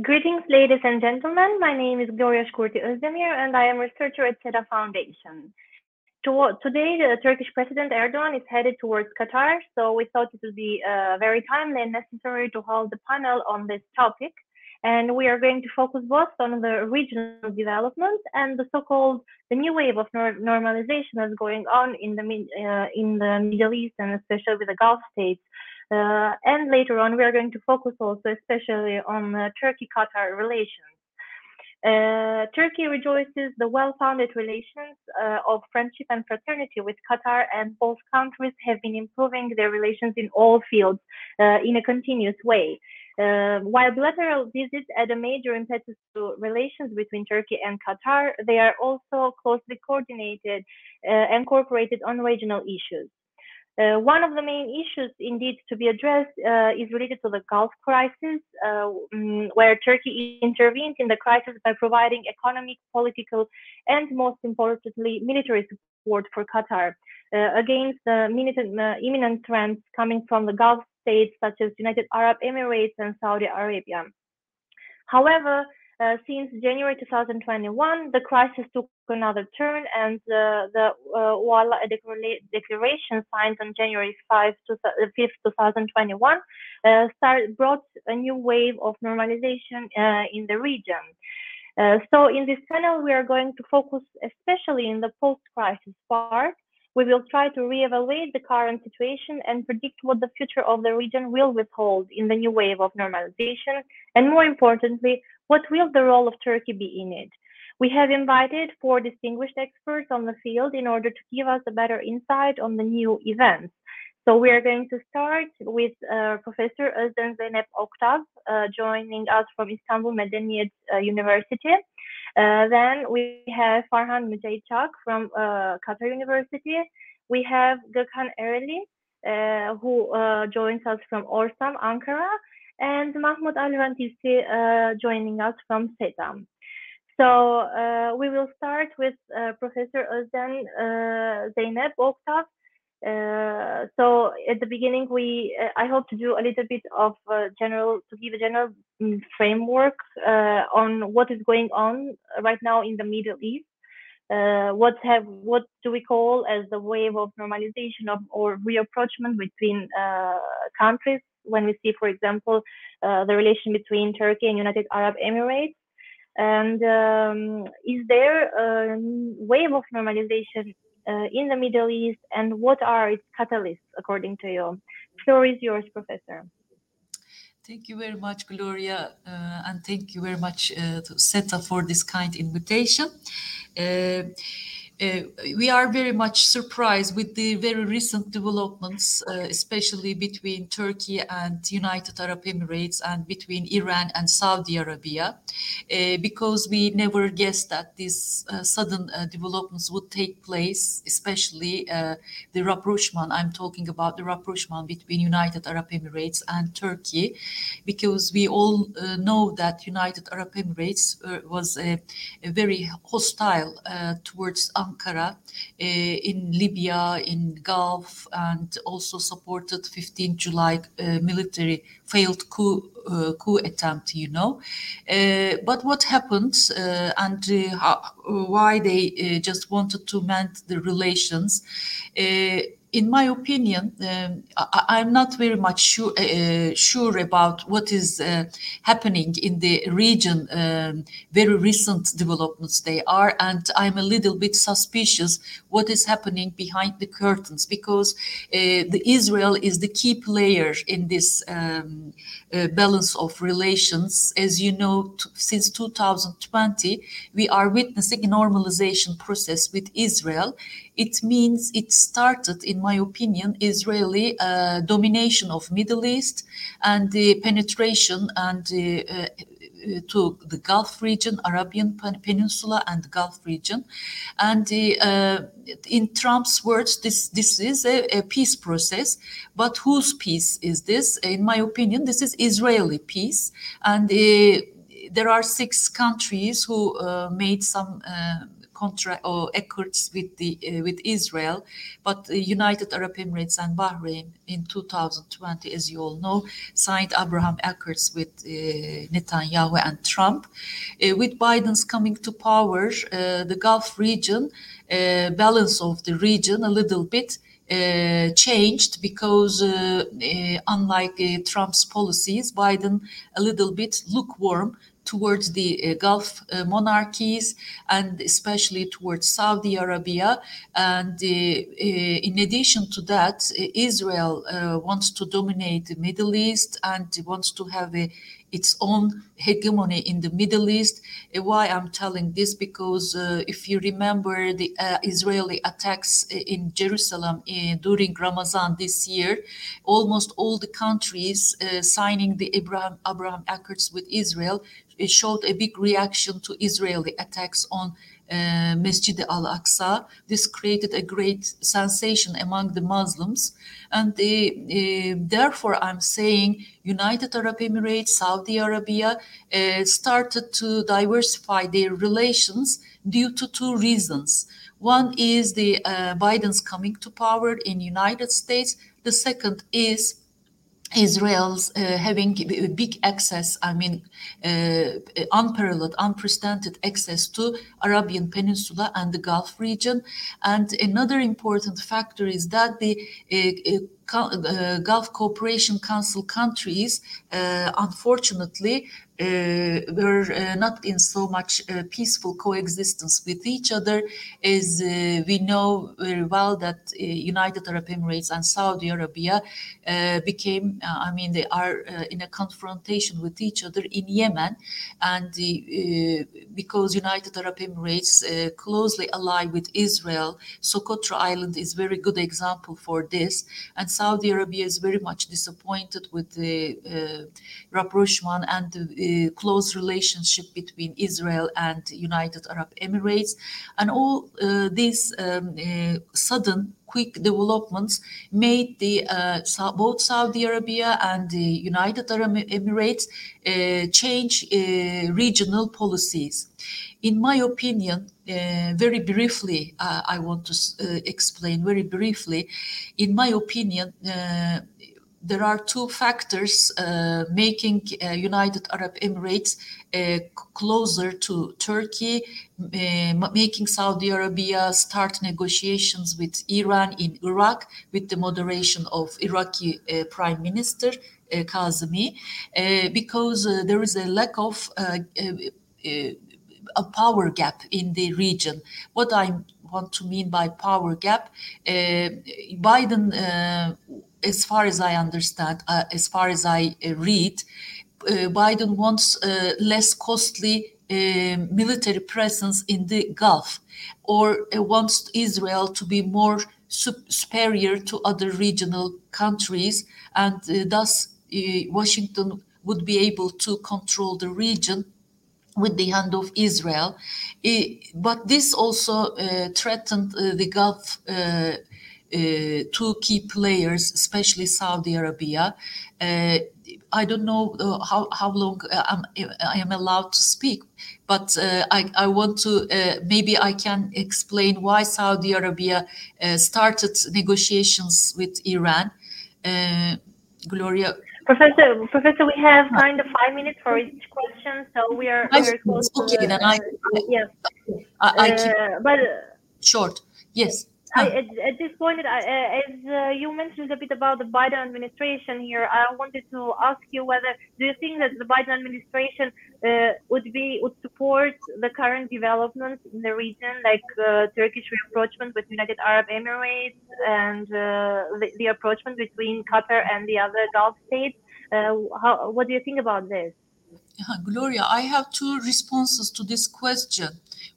Greetings, ladies and gentlemen. My name is Gloria Shkurti Özdemir, and I am a researcher at SETA Foundation. Today, the Turkish President Erdogan is headed towards Qatar, so we thought it would be uh, very timely and necessary to hold a panel on this topic. And we are going to focus both on the regional development and the so-called the new wave of normalization that's going on in the uh, in the Middle East and especially with the Gulf states. Uh, and later on, we are going to focus also especially on uh, Turkey-Qatar relations. Uh, Turkey rejoices the well-founded relations uh, of friendship and fraternity with Qatar, and both countries have been improving their relations in all fields uh, in a continuous way. Uh, while bilateral visits add a major impetus to relations between Turkey and Qatar, they are also closely coordinated and cooperated on regional issues. Uh, one of the main issues, indeed, to be addressed uh, is related to the Gulf crisis, uh, mm, where Turkey intervened in the crisis by providing economic, political, and most importantly, military support for Qatar uh, against the uh, imminent threats coming from the Gulf states such as United Arab Emirates and Saudi Arabia. However, uh, since January 2021, the crisis took another turn, and uh, the uh, Al Ula Declaration signed on January 5, 5 2021 uh, start, brought a new wave of normalization uh, in the region. Uh, so in this panel, we are going to focus especially in the post-crisis part, we will try to reevaluate the current situation and predict what the future of the region will withhold in the new wave of normalization, and more importantly, what will the role of Turkey be in it. We have invited four distinguished experts on the field in order to give us a better insight on the new events. So we are going to start with uh, Professor Özden Zeynep Oktav, uh, joining us from Istanbul Medeniyet uh, University. Uh, then we have Farhan Mujahid Chak from uh, Qatar University. We have Gökhan Ereli, uh, who uh, joins us from Orsam, Ankara, and Mahmoud Al-Rantisi uh, joining us from SETA. So we will start with Professor Özden Zeynep Oktav. Uh, so at the beginning, we uh, I hope to do a little bit of uh, general to give a general mm, framework uh, on what is going on right now in the Middle East. Uh, what have what do we call as the wave of normalization of or reapproachment between countries when we see, for example, the relation between Turkey and United Arab Emirates. And um, is there a wave of normalization in the Middle East and what are its catalysts according to you? Floor is yours, Professor. Thank you very much, Gloria, uh, and thank you very much uh, to SETA for this kind invitation. Uh, uh, we are very much surprised with the very recent developments, uh, especially between Turkey and United Arab Emirates and between Iran and Saudi Arabia, uh, because we never guessed that these uh, sudden uh, developments would take place, especially uh, the rapprochement. I'm talking about the rapprochement between United Arab Emirates and Turkey, because we all know that United Arab Emirates was a, very hostile towards Ankara eh, in Libya, in Gulf, and also supported 15 July eh, military failed coup uh, coup attempt, you know. But what happened and how, why they just wanted to mend the relations? In my opinion, um, I, am not very much sure, uh, sure about what is uh, happening in the region. Um, very recent developments they are, and I'm a little bit suspicious what is happening behind the curtains because uh, the Israel is the key player in this um, uh, balance of relations. As you know, since 2020, we are witnessing a normalization process with Israel it means it started, in my opinion, Israeli uh, domination of Middle East and the penetration and uh, uh, to the Gulf region, Arabian Peninsula, and the Gulf region. And uh, in Trump's words, this this is a, a, peace process. But whose peace is this? In my opinion, this is Israeli peace, and uh, there are six countries who uh, made some contract or accords with the uh, with Israel, but the United Arab Emirates and Bahrain in 2020, as you all know, signed Abraham Accords with uh, Netanyahu and Trump. Uh, with Biden's coming to power, uh, the Gulf region, uh, balance of the region a little bit uh, changed because, uh, uh, unlike Trump's policies, Biden a little bit lukewarm towards the uh, Gulf uh, monarchies and especially towards Saudi Arabia. And uh, in addition to that, Israel wants to dominate the Middle East and wants to have a its own hegemony in the Middle East. Uh, why I'm telling this? Because uh, if you remember the uh, Israeli attacks in Jerusalem in, during Ramadan this year, almost all the countries signing the Abraham, Abraham Accords with Israel showed a big reaction to Israeli attacks on uh, Masjid al-Aqsa. This created a great sensation among the Muslims. And uh, therefore, I'm saying United Arab Emirates, Saudi Arabia uh, started to diversify their relations due to two reasons. One is the uh, Biden's coming to power in United States. The second is Israel's uh, having big access, I mean, uh, unparalleled, unprecedented access to Arabian Peninsula and the Gulf region. And another important factor is that the uh, uh Gulf Cooperation Council countries, uh, unfortunately, uh, were uh, not in so much uh, peaceful coexistence with each other, as we know very well that United Arab Emirates and Saudi Arabia became, I mean, they are in a confrontation with each other in Yemen, and because United Arab Emirates closely allied with Israel, Socotra Island is very good example for this, and Saudi Arabia is very much disappointed with the uh, rapprochement and the close relationship between Israel and United Arab Emirates, and all uh, these um, uh, sudden quick developments made the uh, both Saudi Arabia and the United Arab Emirates uh, change uh, regional policies. In my opinion, uh, very briefly, I want to explain very briefly. In my opinion, there are two factors uh, making uh, United Arab Emirates uh, closer to Turkey, uh, making Saudi Arabia start negotiations with Iran in Iraq with the moderation of Iraqi uh, Prime Minister uh, Kadhimi, because there is a lack of a power gap in the region. What I want to mean by power gap, Biden as far as I understand, uh, as far as I uh, read, uh, Biden wants uh, less costly uh, military presence in the Gulf, or uh, wants Israel to be more superior to other regional countries, and thus Washington would be able to control the region with the hand of Israel. but this also threatened the Gulf uh, two key players, especially Saudi Arabia. Uh, I don't know uh, how, how long I'm, I am allowed to speak, but I, I want to maybe I can explain why Saudi Arabia started negotiations with Iran. Gloria, Professor, Professor, we have kind of five minutes for each question, so we are very close. Okay, to, then I, uh, yes. I, I keep uh, but short. Yes. I, at, at, this point, I, as uh, you mentioned a bit about the Biden administration here, I wanted to ask you whether do you think that the Biden administration uh, would be would support the current developments in the region, like uh, Turkish rapprochement with United Arab Emirates and uh, the, the, approachment between Qatar and the other Gulf states? Uh, how, what do you think about this? Gloria, I have two responses to this question.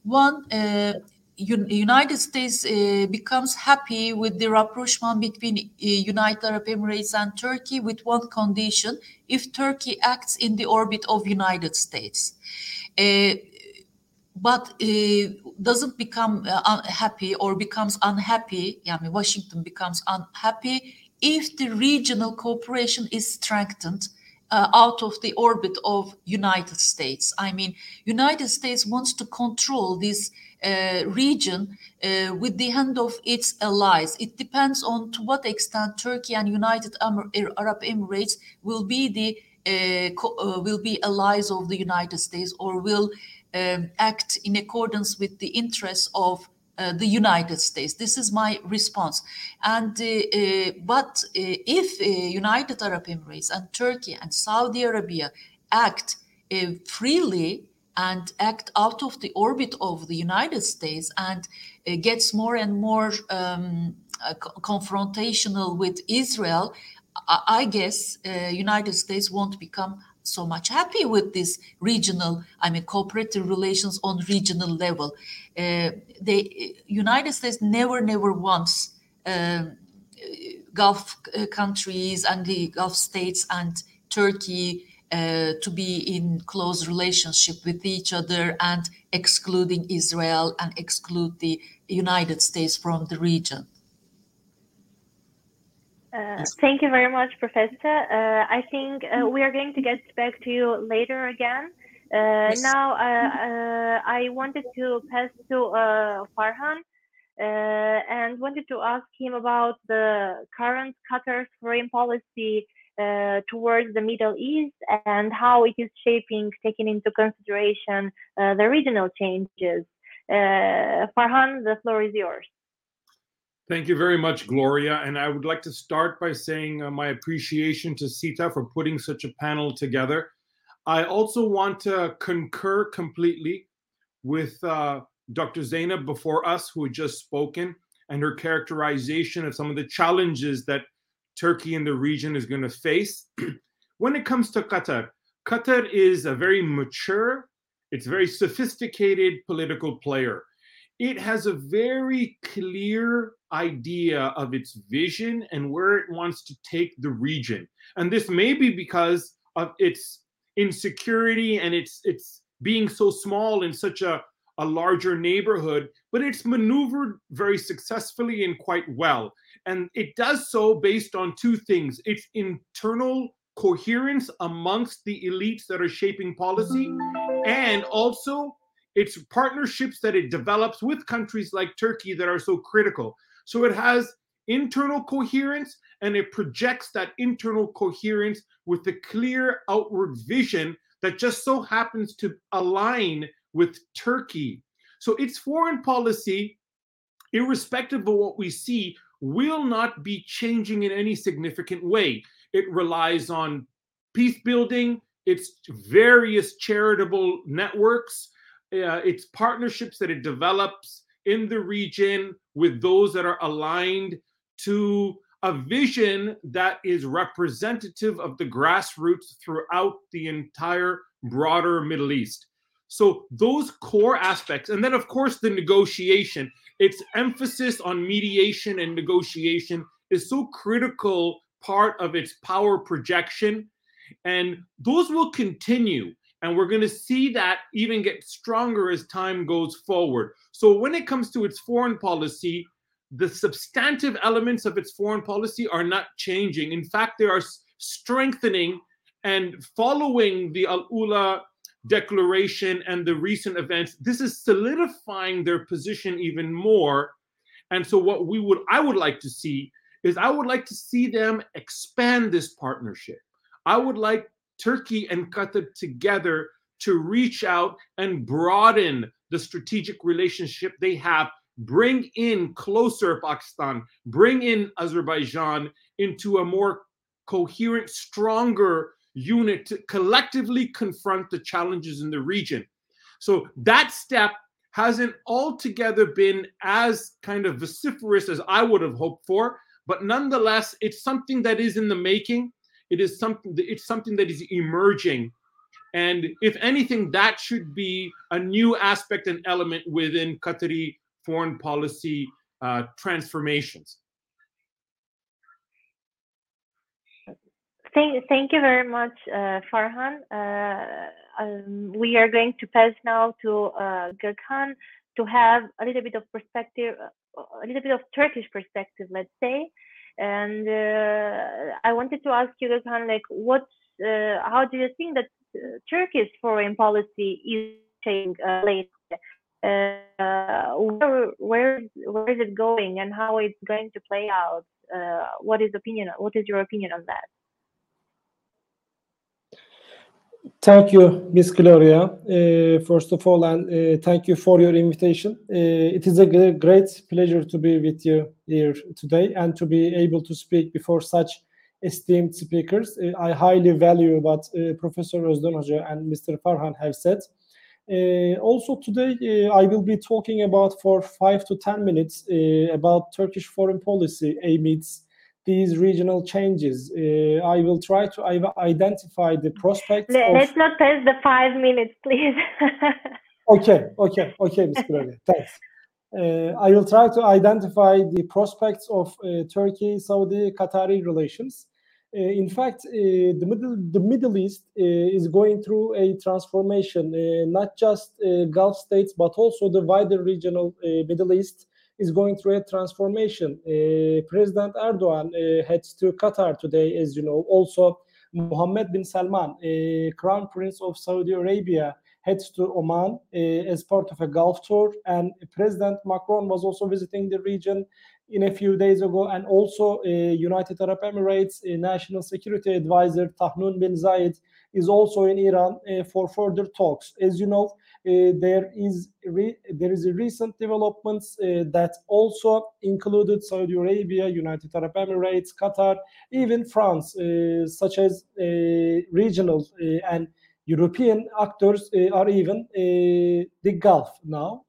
One uh, United States uh, becomes happy with the rapprochement between uh, United Arab Emirates and Turkey with one condition: if Turkey acts in the orbit of United States. Uh, but uh, doesn't become uh, unhappy or becomes unhappy. I mean, Washington becomes unhappy if the regional cooperation is strengthened uh, out of the orbit of United States. I mean, United States wants to control this region uh, with the hand of its allies. It depends on to what extent Turkey and United Arab Emirates will be the uh, uh, will be allies of the United States or will um, act in accordance with the interests of uh, the United States. This is my response. And uh, uh, but uh, if United Arab Emirates and Turkey and Saudi Arabia act freely and act out of the orbit of the United States and gets more and more um, confrontational with Israel, I, I guess United States won't become so much happy with this regional, I mean, cooperative relations on regional level. Uh, the United States never, never wants uh, Gulf uh, countries and the Gulf states and Turkey uh, to be in close relationship with each other and excluding Israel and exclude the United States from the region. Uh, thank you very much, Professor. Uh, I think uh, we are going to get back to you later again. Uh, yes. Now, uh, I wanted to pass to Farhan and wanted to ask him about the current Qatar's foreign policy towards the Middle East and how it is shaping, taking into consideration the regional changes. Farhan, the floor is yours. Thank you very much, Gloria. And I would like to start by saying uh, my appreciation to SETA for putting such a panel together. I also want to concur completely with uh, Dr. Zainab before us, who had just spoken, and her characterization of some of the challenges that Turkey and the region is going to face. when it comes to Qatar, Qatar is a very mature, it's very sophisticated political player it has a very clear idea of its vision and where it wants to take the region. And this may be because of its insecurity and its its being so small in such a, a larger neighborhood, but it's maneuvered very successfully and quite well. And it does so based on two things its internal coherence amongst the elites that are shaping policy, and also it's partnerships that it develops with countries like Turkey that are so critical. So it has internal coherence and it projects that internal coherence with a clear outward vision that just so happens to align with Turkey. So its foreign policy, irrespective of what we see, will not be changing in any significant way. It relies on peace building, its various charitable networks, uh, it's partnerships that it develops in the region with those that are aligned to a vision that is representative of the grassroots throughout the entire broader Middle East. So, those core aspects, and then, of course, the negotiation, its emphasis on mediation and negotiation is so critical part of its power projection. And those will continue. And we're going to see that even get stronger as time goes forward. So, when it comes to its foreign policy, the substantive elements of its foreign policy are not changing. In fact, they are strengthening and following the Al Ula declaration and the recent events. This is solidifying their position even more. And so, what we would, I would like to see is I would like to see them expand this partnership. I would like Turkey and Qatar together to reach out and broaden the strategic relationship they have, bring in closer Pakistan, bring in Azerbaijan into a more coherent, stronger unit to collectively confront the challenges in the region. So that step hasn't altogether been as kind of vociferous as I would have hoped for, but nonetheless, it's something that is in the making. It is something. It's something that is emerging, and if anything, that should be a new aspect and element within Qatari foreign policy uh, transformations. Thank, thank you very much, uh, Farhan. Uh, um, we are going to pass now to uh, Gökhan to have a little bit of perspective, a little bit of Turkish perspective, let's say, and uh, I wanted to ask you, of like, what's how do you think that Turkey's foreign policy is changing lately? where, where where is it going and how it's going to play out? what is opinion? What is your opinion on that? Thank you, Ms. Gloria. Uh, first of all, and uh, thank you for your invitation. Uh, it is a great pleasure to be with you here today and to be able to speak before such esteemed speakers. I highly value what Professor Özden Hoca and Mr. Farhan have said. also today, I will be talking about for five to ten minutes about Turkish foreign policy amidst these regional changes. Uh, I will try to identify the prospects. Let's of... not pass the five minutes, please. okay, okay, okay, Ms. Gloria. Thanks. Uh, I will try to identify the prospects of uh, Turkey Saudi Qatari relations. Uh, in fact, uh, the Middle the Middle East uh, is going through a transformation, not just Gulf states but also the wider regional Middle East is going through a transformation. Uh, President Erdogan uh, heads to Qatar today, as you know. Also, Mohammed bin Salman, uh, Crown Prince of Saudi Arabia, heads to Oman uh, as part of a Gulf tour. And President Macron was also visiting the region in a few days ago. And also, uh, United Arab Emirates uh, National Security Advisor Tahnun bin Zayed is also in Iran for further talks. As you know, there is there is recent developments uh, that also included Saudi Arabia, United Arab Emirates, Qatar, even France, uh, such as regional and European actors are even the Gulf now.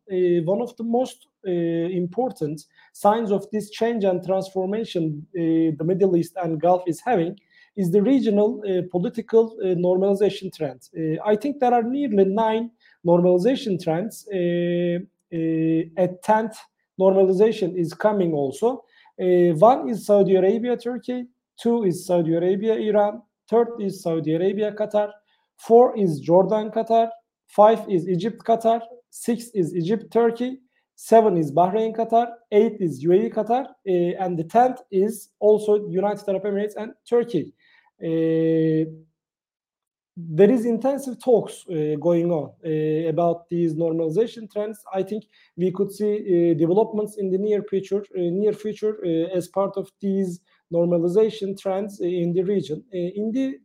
one of the most important signs of this change and transformation the Middle East and Gulf is having is the regional uh, political uh, normalization trend. Uh, I think there are nearly nine normalization trends. Uh, uh, a tenth normalization is coming also. Uh, one is Saudi Arabia, Turkey. Two is Saudi Arabia, Iran. Third is Saudi Arabia, Qatar. Four is Jordan, Qatar. Five is Egypt, Qatar. Six is Egypt, Turkey. Seven is Bahrain, Qatar. Eight is UAE, Qatar. Uh, and the tenth is also United Arab Emirates and Turkey. Uh, there is intensive talks uh, going on uh, about these normalization trends. I think we could see uh, developments in the near future, uh, near future uh, as part of these normalization trends in the region. Uh, in the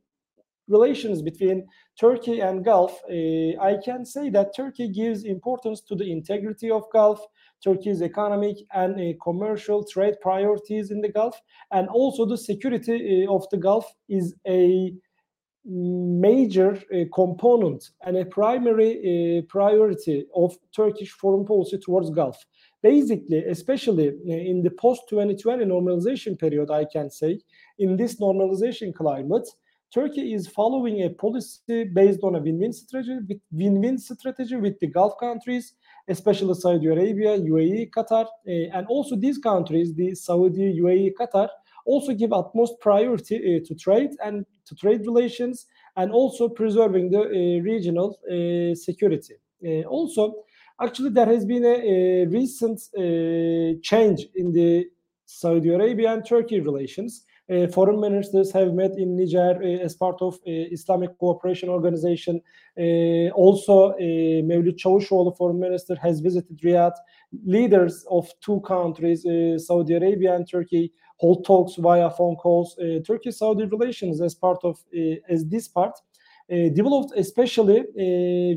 relations between Turkey and Gulf, I can say that Turkey gives importance to the integrity of Gulf, Turkey's economic and commercial trade priorities in the Gulf, and also the security of the Gulf is a major uh, component and a primary uh, priority of Turkish foreign policy towards Gulf. Basically, especially uh, in the post 2020 normalization period, I can say, in this normalization climate, Turkey is following a policy based on a win-win strategy, win-win strategy with the Gulf countries, especially Saudi Arabia, UAE, Qatar, uh, and also these countries, the Saudi, UAE, Qatar, also give utmost priority uh, to trade and to trade relations and also preserving the uh, regional uh, security. also, actually, there has been a, a recent change in the Saudi Arabia and Turkey relations. Uh, foreign ministers have met in Niger uh, as part of uh, Islamic Cooperation Organization. also, Mevlut Çavuşoğlu, foreign minister, has visited Riyadh. Leaders of two countries, Saudi Arabia and Turkey, hold talks via phone calls. Uh, Turkey-Saudi relations as part of uh, as this part uh, developed especially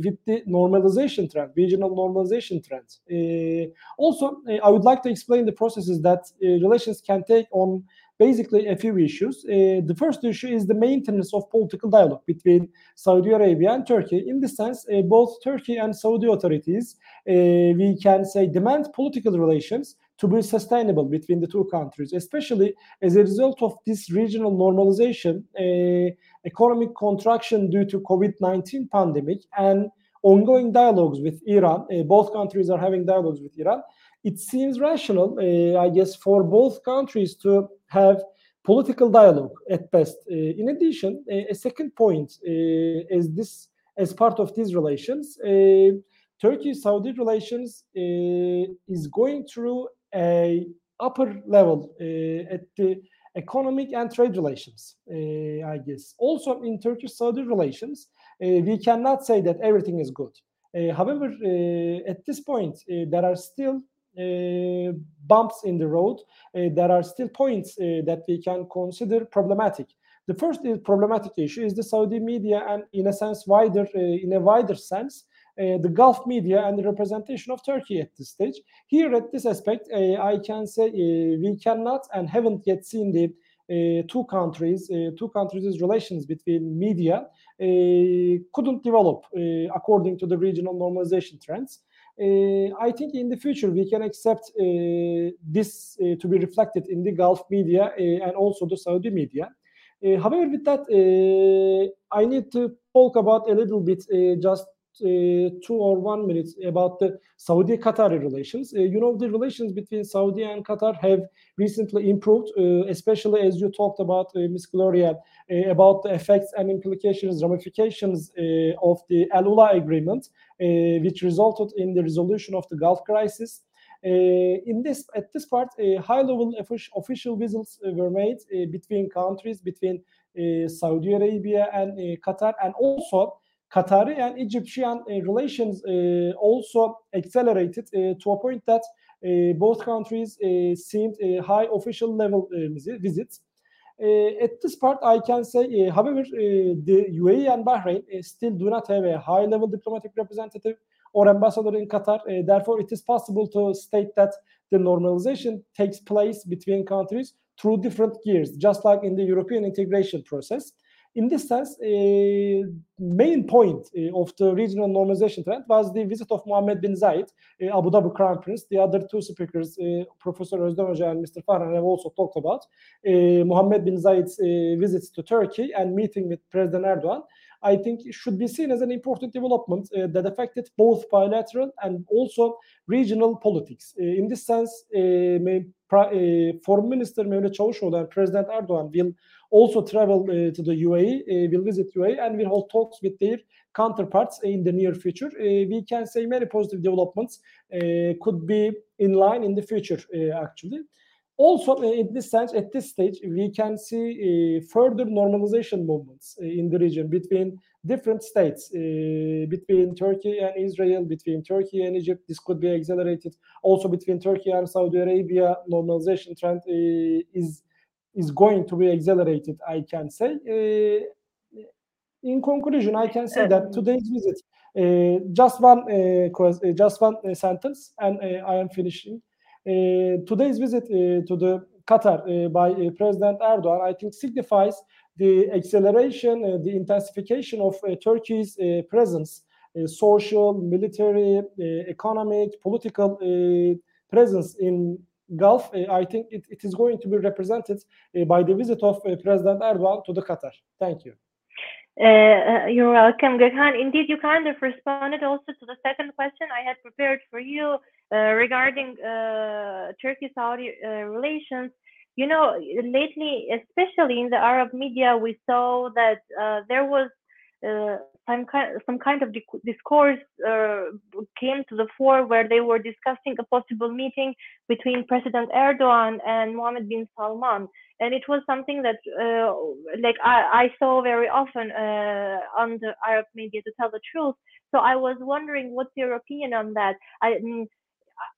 with the normalization trend, regional normalization trend. also, I would like to explain the processes that relations can take on basically a few issues. Uh, the first issue is the maintenance of political dialogue between Saudi Arabia and Turkey. In this sense, uh, both Turkey and Saudi authorities, uh, we can say, demand political relations to be sustainable between the two countries, especially as a result of this regional normalization, economic contraction due to COVID-19 pandemic, and ongoing dialogues with Iran. both countries are having dialogues with Iran it seems rational, uh, I guess, for both countries to have political dialogue at best. Uh, in addition, uh, a second point is this as part of these relations, Turkey-Saudi relations is going through upper level eh, at the economic and trade relations, eh, I guess. Also, in Turkish-Saudi relations, eh, we cannot say that everything is good. however, at this point, there are still bumps in the road. there are still points that we can consider problematic. The first is problematic issue is the Saudi media, and in a sense, wider in a wider sense, uh, the Gulf media and the representation of Turkey at this stage. Here, at this aspect, uh, I can say uh, we cannot and haven't yet seen the two countries, two countries' relations between media couldn't develop according to the regional normalization trends. I think in the future we can accept this to be reflected in the Gulf media and also the Saudi media. Uh, however, with that, uh, I need to talk about a little bit, uh, just two or one minute about the Saudi-Qatari relations. you know, the relations between Saudi and Qatar have recently improved, especially as you talked about, Ms. Gloria, about the effects and implications, ramifications of the Al Ula agreement, which resulted in the resolution of the Gulf crisis. Uh, in this at this part, uh, high-level official visits uh, were made between countries, between Saudi Arabia and Qatar, and also Qatari and Egyptian relations also accelerated to a point that both countries seemed high official level visits. Uh, at this part, I can say, uh, however, uh, the UAE and Bahrain still do not have a high level diplomatic representative or ambassador in Qatar. Uh, therefore, it is possible to state that the normalization takes place between countries through different gears, just like in the European integration process. In this sense, a main point uh, of the regional normalization trend was the visit of Mohammed bin Zayed, uh, Abu Dhabi Crown Prince. The other two speakers, uh, Professor Özlem and Mr. Farhan, have also talked about Mohammed bin Zayed's visits to Turkey and meeting with President Erdogan. I think it should be seen as an important development uh, that affected both bilateral and also regional politics. Uh, in this sense, uh, Foreign Minister Mevlut Çavuşoğlu and President Erdogan will also travel uh, to the UAE, uh, will visit UAE, and will hold talks with their counterparts in the near future. Uh, we can say many positive developments could be in line in the future, actually. Also, uh, in this sense, at this stage, we can see uh, further normalization movements uh, in the region between different states, uh, between Turkey and Israel, between Turkey and Egypt. This could be accelerated. Also, between Turkey and Saudi Arabia, normalization trend uh, is is going to be accelerated. I can say. Uh, in conclusion, I can say that today's visit, just one, just one sentence, and I am finishing. Today's visit to the Qatar by President Erdogan, I think, signifies the acceleration, the intensification of Turkey's presence, social, military, economic, political presence in Gulf. I think it, it is going to be represented by the visit of President Erdogan to the Qatar. Thank you. You're welcome, Gökhan. Indeed, you kind of responded also to the second question I had prepared for you regarding uh, Turkey-Saudi uh, relations. You know, lately, especially in the Arab media, we saw that uh, there was uh, some kind some kind of discourse came to the fore where they were discussing a possible meeting between President Erdogan and Mohammed bin Salman and it was something that uh, like I, I, saw very often uh, on the Arab media to tell the truth. So I was wondering, what's your opinion on that? I mm,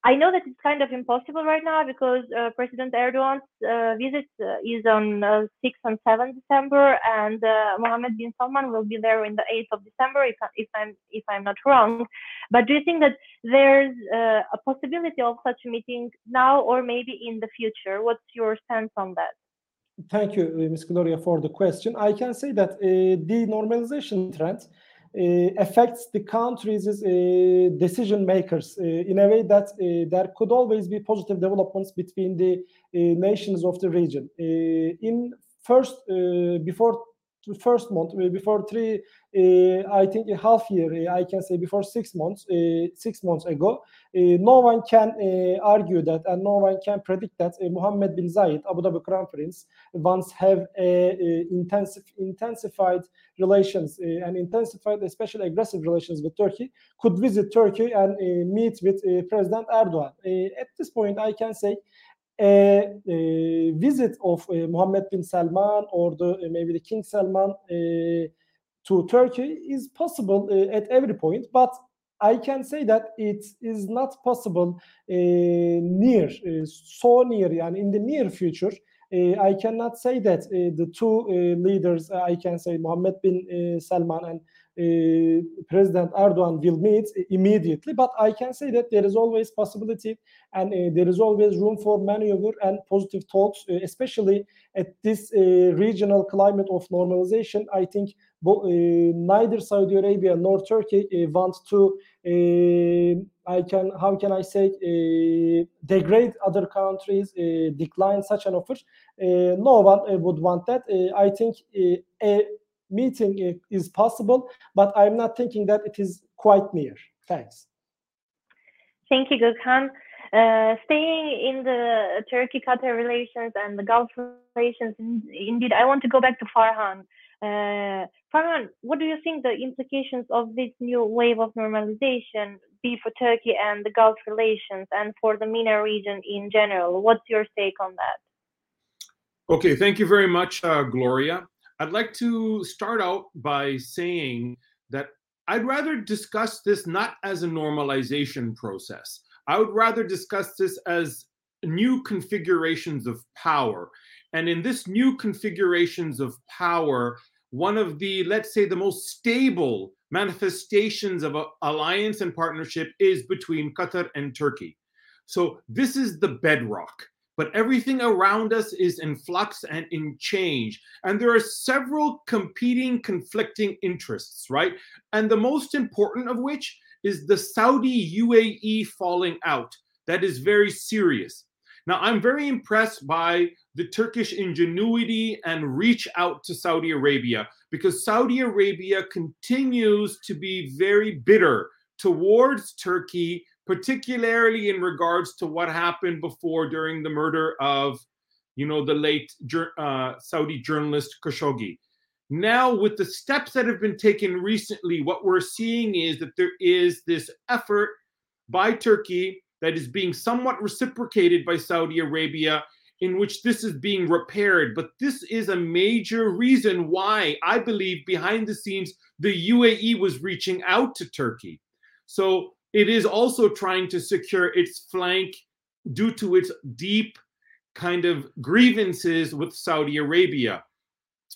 I know that it's kind of impossible right now because uh, President Erdogan's uh, visit uh, is on 6th and 7th December, and uh, Mohammed bin Salman will be there in the 8th of December, if, if I'm if I'm not wrong. But do you think that there's uh, a possibility of such a meeting now or maybe in the future? What's your stance on that? Thank you, uh, Ms. Gloria, for the question. I can say that uh, the normalization trend uh, affects the countries' uh, decision makers uh, in a way that uh, there could always be positive developments between the nations of the region. in first, before first month, uh, before three uh, I think a half year, uh, I can say before six months, uh, six months ago, uh, no one can uh, argue that and no one can predict that Mohammed bin Zayed, Abu Dhabi Crown Prince, once have intensive, intensified relations and intensified, especially aggressive relations with Turkey, could visit Turkey and meet with President Erdogan. at this point, I can say a, a visit of uh, Mohammed bin Salman or the maybe the King Salman to Turkey is possible at every point, but I can say that it is not possible uh, near, uh, so near, and in the near future. Uh, I cannot say that the two leaders, I can say Mohammed bin Salman and uh, President Erdogan will meet immediately, but I can say that there is always possibility and uh, there is always room for maneuver and positive talks, uh, especially at this regional climate of normalization. I think neither Saudi Arabia nor Turkey want to I can how can I say uh, degrade other countries, uh, decline such an offer. Uh, no one would want that. I think a meeting is possible, but I'm not thinking that it is quite near. Thanks. Thank you, Gökhan. Uh, staying in the Turkey-Qatar relations and the Gulf relations, indeed, I want to go back to Farhan. Uh, Farhan, what do you think the implications of this new wave of normalization be for Turkey and the Gulf relations and for the MENA region in general? What's your take on that? Okay, thank you very much, uh, Gloria. I'd like to start out by saying that I'd rather discuss this not as a normalization process. I would rather discuss this as new configurations of power. And in this new configurations of power, one of the, let's say, the most stable manifestations of alliance and partnership is between Qatar and Turkey. So this is the bedrock but everything around us is in flux and in change. And there are several competing, conflicting interests, right? And the most important of which is the Saudi UAE falling out. That is very serious. Now, I'm very impressed by the Turkish ingenuity and reach out to Saudi Arabia because Saudi Arabia continues to be very bitter towards Turkey particularly in regards to what happened before during the murder of, you know, the late uh, Saudi journalist Khashoggi. Now, with the steps that have been taken recently, what we're seeing is that there is this effort by Turkey that is being somewhat reciprocated by Saudi Arabia, in which this is being repaired. But this is a major reason why I believe behind the scenes the UAE was reaching out to Turkey. So it is also trying to secure its flank due to its deep kind of grievances with Saudi Arabia.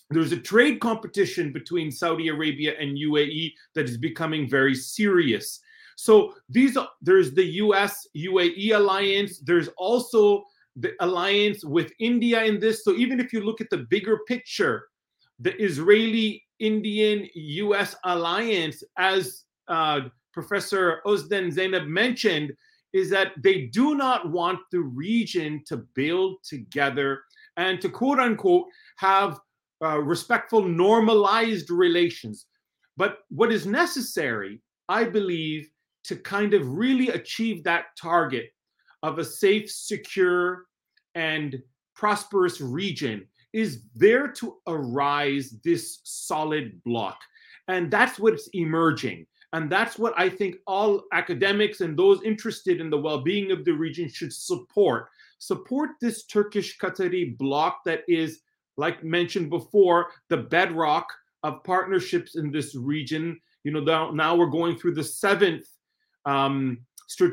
There's a trade competition between Saudi Arabia and UAE that is becoming very serious. So these there's the US UAE alliance, there's also the alliance with India in this. So even if you look at the bigger picture, the Israeli Indian US alliance as uh, Professor Özden Zeynep mentioned is that they do not want the region to build together and to quote unquote have uh, respectful, normalized relations. But what is necessary, I believe, to kind of really achieve that target of a safe, secure, and prosperous region is there to arise this solid block. And that's what's emerging. And that's what I think all academics and those interested in the well being of the region should support. Support this Turkish Qatari bloc that is, like mentioned before, the bedrock of partnerships in this region. You know, now, we're going through the seventh um,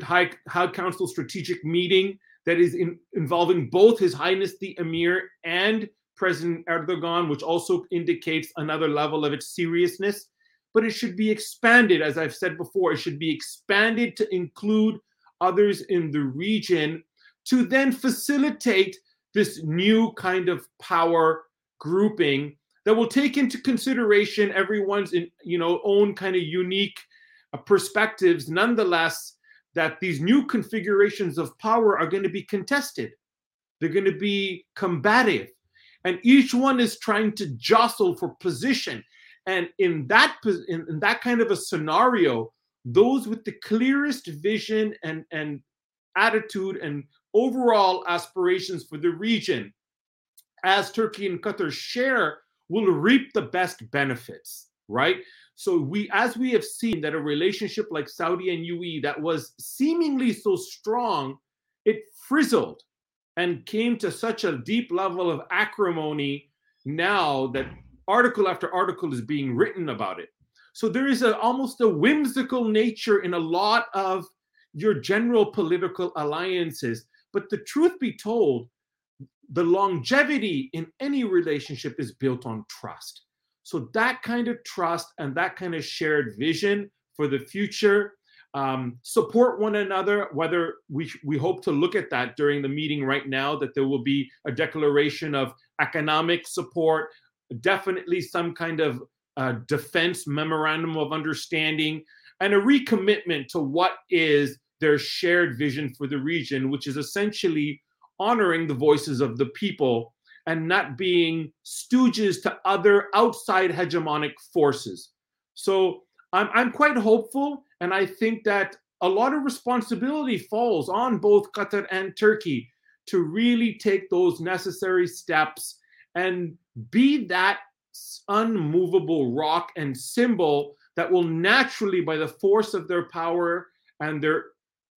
High, High Council strategic meeting that is in, involving both His Highness the Emir and President Erdogan, which also indicates another level of its seriousness but it should be expanded, as I've said before, it should be expanded to include others in the region to then facilitate this new kind of power grouping that will take into consideration everyone's in, you know own kind of unique uh, perspectives nonetheless that these new configurations of power are going to be contested. They're going to be combative. And each one is trying to jostle for position and in that in, in that kind of a scenario, those with the clearest vision and and attitude and overall aspirations for the region, as Turkey and Qatar share, will reap the best benefits, right? So we, as we have seen, that a relationship like Saudi and UAE that was seemingly so strong, it frizzled, and came to such a deep level of acrimony now that article after article is being written about it. So there is a, almost a whimsical nature in a lot of your general political alliances. But the truth be told, the longevity in any relationship is built on trust. So that kind of trust and that kind of shared vision for the future um, support one another whether we we hope to look at that during the meeting right now that there will be a declaration of economic support definitely some kind of uh, defense memorandum of understanding and a recommitment to what is their shared vision for the region which is essentially honoring the voices of the people and not being stooges to other outside hegemonic forces. So I'm, I'm quite hopeful and I think that a lot of responsibility falls on both Qatar and Turkey to really take those necessary steps and be that unmovable rock and symbol that will naturally, by the force of their power and their,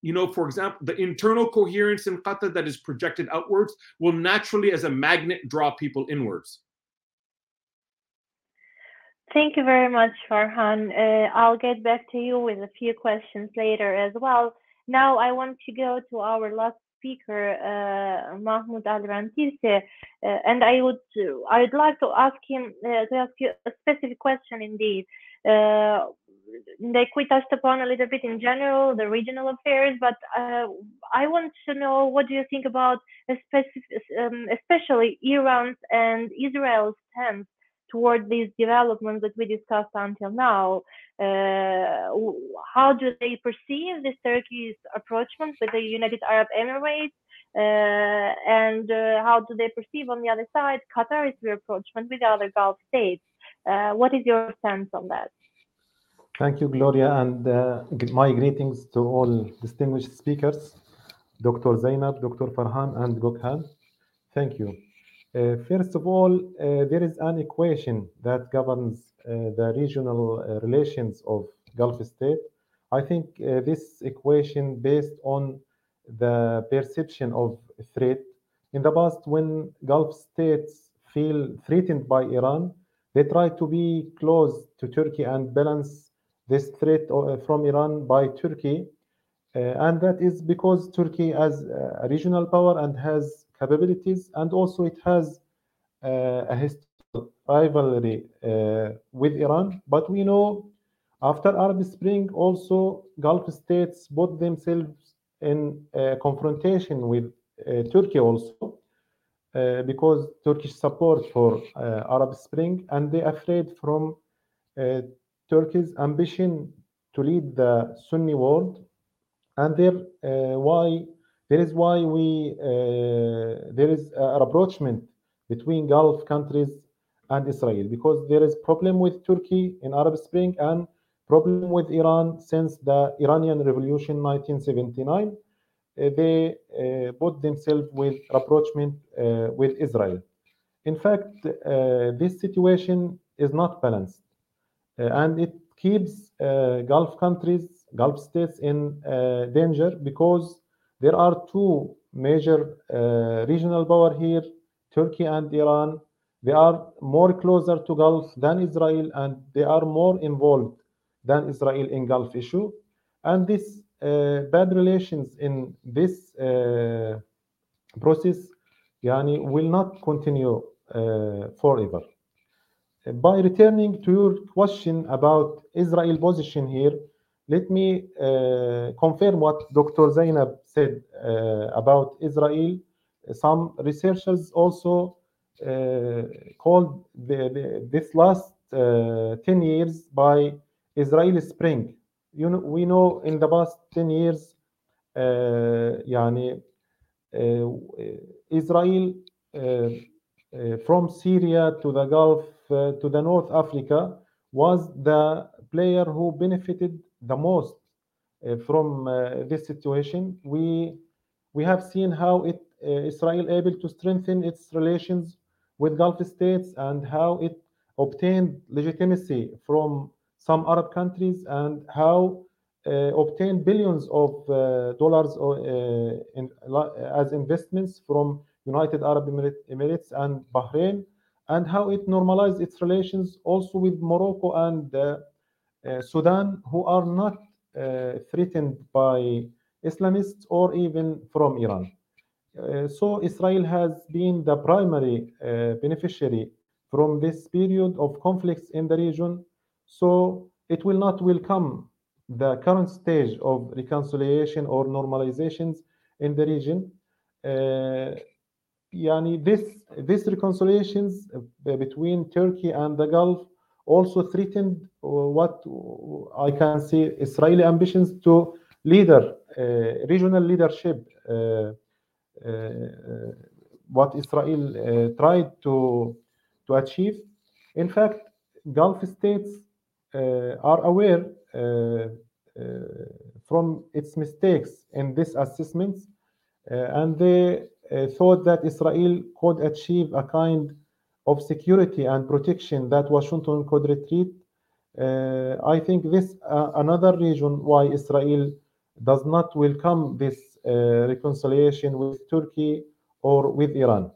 you know, for example, the internal coherence in Qatar that is projected outwards will naturally, as a magnet, draw people inwards. Thank you very much, Farhan. Uh, I'll get back to you with a few questions later as well. Now I want to go to our last speaker, uh, Mahmoud Al Rantisi, uh, and I would I would like to ask him uh, to ask you a specific question indeed. Uh, like we touched upon a little bit in general the regional affairs, but I want to know what do you think about um, especially Iran's and Israel's stance toward these developments that we discussed until now. Uh, how do they perceive this Turkey's approachment with the United Arab Emirates? Uh, and uh, how do they perceive on the other side Qatar's approachment with the other Gulf states? Uh, what is your sense on that? Thank you, Gloria, and uh, my greetings to all distinguished speakers, Dr. Zainab, Dr. Farhan, and Gökhan. Thank you. Uh, first of all, uh, there is an equation that governs uh, the regional relations of Gulf state. I think this equation based on the perception of threat. In the past, when Gulf states feel threatened by Iran, they try to be close to Turkey and balance this threat from Iran by Turkey. Uh, and that is because Turkey as a regional power and has capabilities, and also it has uh, a historical rivalry uh, with Iran. But we know after Arab Spring, also Gulf states put themselves in confrontation with uh, Turkey also. Uh, because Turkish support for uh, Arab Spring, and they're afraid from uh, Turkey's ambition to lead the Sunni world, and there why there is why we uh, there is a rapprochement between Gulf countries and Israel because there is problem with Turkey in Arab Spring and problem with Iran since the Iranian Revolution 1979. Uh, they uh, put themselves with rapprochement uh, with Israel. In fact, uh, this situation is not balanced, uh, and it keeps Gulf countries, Gulf states in danger because there are two major uh, regional power here, Turkey and Iran. They are more closer to Gulf than Israel, and they are more involved than Israel in Gulf issue. And this uh, bad relations in this uh, process yani, will not continue uh, forever. By returning to your question about Israel position here, let me uh, confirm what Dr. Zainab said uh, about Israel. Some researchers also uh, called the, the, this last 10 years by Israeli Spring. You know, we know in the past 10 years, يعني, Israel from Syria to the Gulf to the North Africa was the player who benefited the most uh, uh, from uh, this situation. We we have seen how it uh, Israel able to strengthen its relations with Gulf states and how it obtained legitimacy from some Arab countries and how uh, obtained billions of uh, dollars in, as investments from United Arab Emirates and Bahrain, and how it normalized its relations also with Morocco and Sudan, who are not threatened by Islamists or even from Iran. Uh, so Israel has been the primary uh, beneficiary from this period of conflicts in the region. So it will not welcome the current stage of reconciliation or normalizations in the region. Uh, yani this these reconciliations between Turkey and the Gulf also threatened uh, what uh, I can see Israeli ambitions to leader uh, regional leadership. Uh, uh, uh what Israel tried to to achieve. In fact, Gulf states are aware from its mistakes in this assessment, and they thought that Israel could achieve a kind of security and protection that Washington could retreat. Uh, I think this uh, another reason why Israel does not welcome this uh, reconciliation with Turkey or with Iran.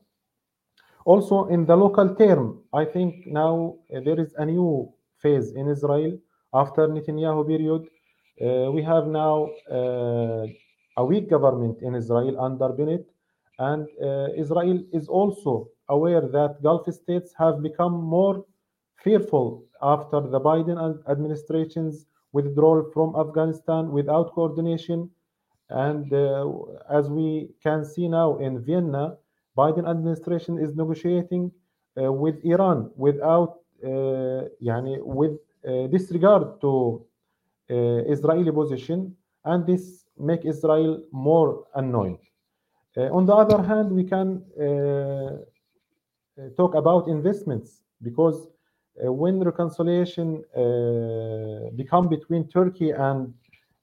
Also, in the local term, I think now there is a new phase in Israel after Netanyahu period. we have now a weak government in Israel under Bennett, and Israel is also aware that Gulf states have become more fearful after the Biden administration's withdrawal from Afghanistan without coordination. And uh, as we can see now in Vienna, Biden administration is negotiating uh, with Iran without, uh, with disregard to Israeli position, and this make Israel more annoyed. on the other hand, we can talk about investments because uh, when reconciliation uh, become between Turkey and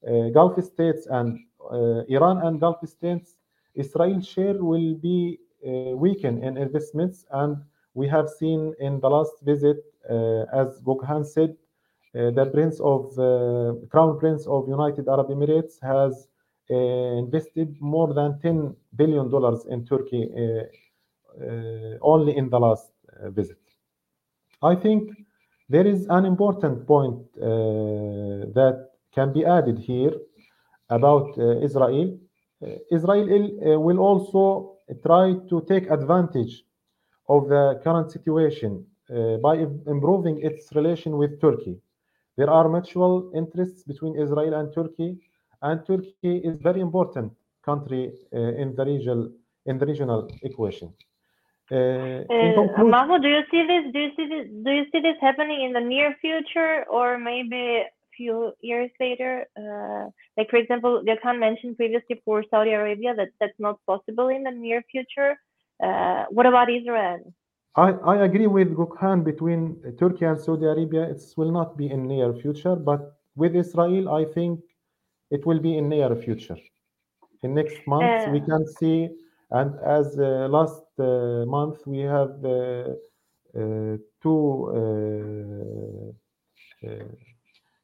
uh, Gulf states and Iran and Gulf states, Israel's share will be weakened in investments. And we have seen in the last visit, as Gökhan said, the Prince of Crown Prince of United Arab Emirates has invested more than 10 billion dollars in Turkey uh, only in the last uh, visit. I think there is an important point uh, that can be added here about Israel. Israel will also try to take advantage of the current situation uh, by improving its relation with Turkey. There are mutual interests between Israel and Turkey, and Turkey is very important country uh, in the region in the regional equation. Uh, Maho, do you see this? Do you see this? Do you see this happening in the near future, or maybe a few years later? Uh, like, for example, Gökhan mentioned previously for Saudi Arabia that that's not possible in the near future. Uh, what about Israel? I, I agree with Gökhan between Turkey and Saudi Arabia. It will not be in near future, but with Israel, I think it will be in near future. In next months, we uh, can see and as uh, last month, we have uh, two